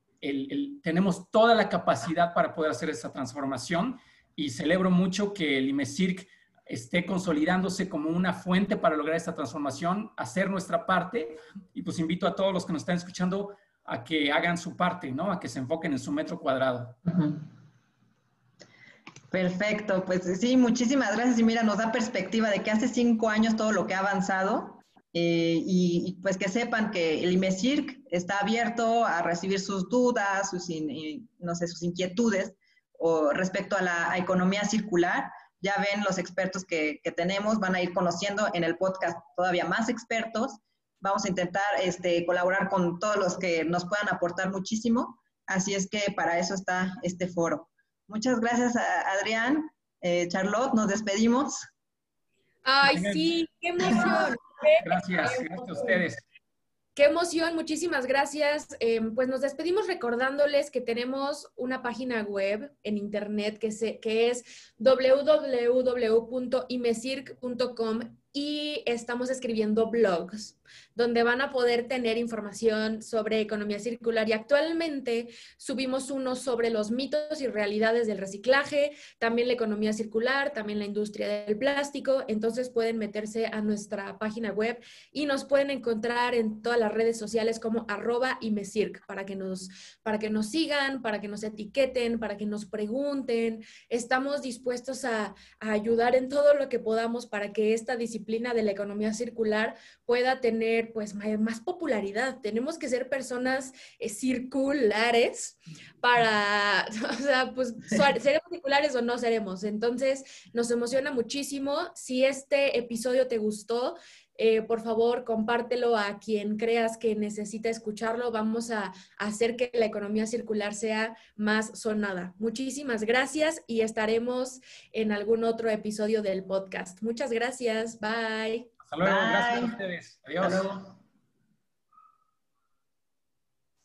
tenemos toda la capacidad para poder hacer esa transformación y celebro mucho que el IMECIRC esté consolidándose como una fuente para lograr esta transformación, hacer nuestra parte y pues invito a todos los que nos están escuchando a que hagan su parte, ¿no? A que se enfoquen en su metro cuadrado. Perfecto, pues sí, muchísimas gracias y mira, nos da perspectiva de que hace cinco años todo lo que ha avanzado eh, y, pues que sepan que el IMECIRC está abierto a recibir sus dudas, sus, no sé, sus inquietudes o respecto a la economía circular. Ya ven los expertos que, tenemos, van a ir conociendo en el podcast todavía más expertos. Vamos a intentar este, colaborar con todos los que nos puedan aportar muchísimo. Así es que para eso está este foro. Muchas gracias, a Adrián. Eh, Charlotte, nos despedimos. Ay, sí, qué emoción. Gracias, gracias a ustedes. Qué emoción, muchísimas gracias. Em, pues nos despedimos recordándoles que tenemos una página web en internet que, se, que es www.imecirc.com y estamos escribiendo blogs donde van a poder tener información sobre economía circular y actualmente subimos uno sobre los mitos y realidades del reciclaje, también la economía circular, también la industria del plástico, entonces pueden meterse a nuestra página web y nos pueden encontrar en todas las redes sociales como arroba y mesirc para que nos, para que nos sigan, para que nos etiqueten, para que nos pregunten. Estamos dispuestos a, a ayudar en todo lo que podamos para que esta disciplina de la economía circular pueda tener pues más popularidad. Tenemos que ser personas eh, circulares para, o sea, pues seremos circulares o no seremos. Entonces, nos emociona muchísimo. Si este episodio te gustó, eh, por favor, compártelo a quien creas que necesita escucharlo. Vamos a hacer que la economía circular sea más sonada. Muchísimas gracias y estaremos en algún otro episodio del podcast. Muchas gracias. Bye. Hasta luego. Gracias a ustedes. Adiós.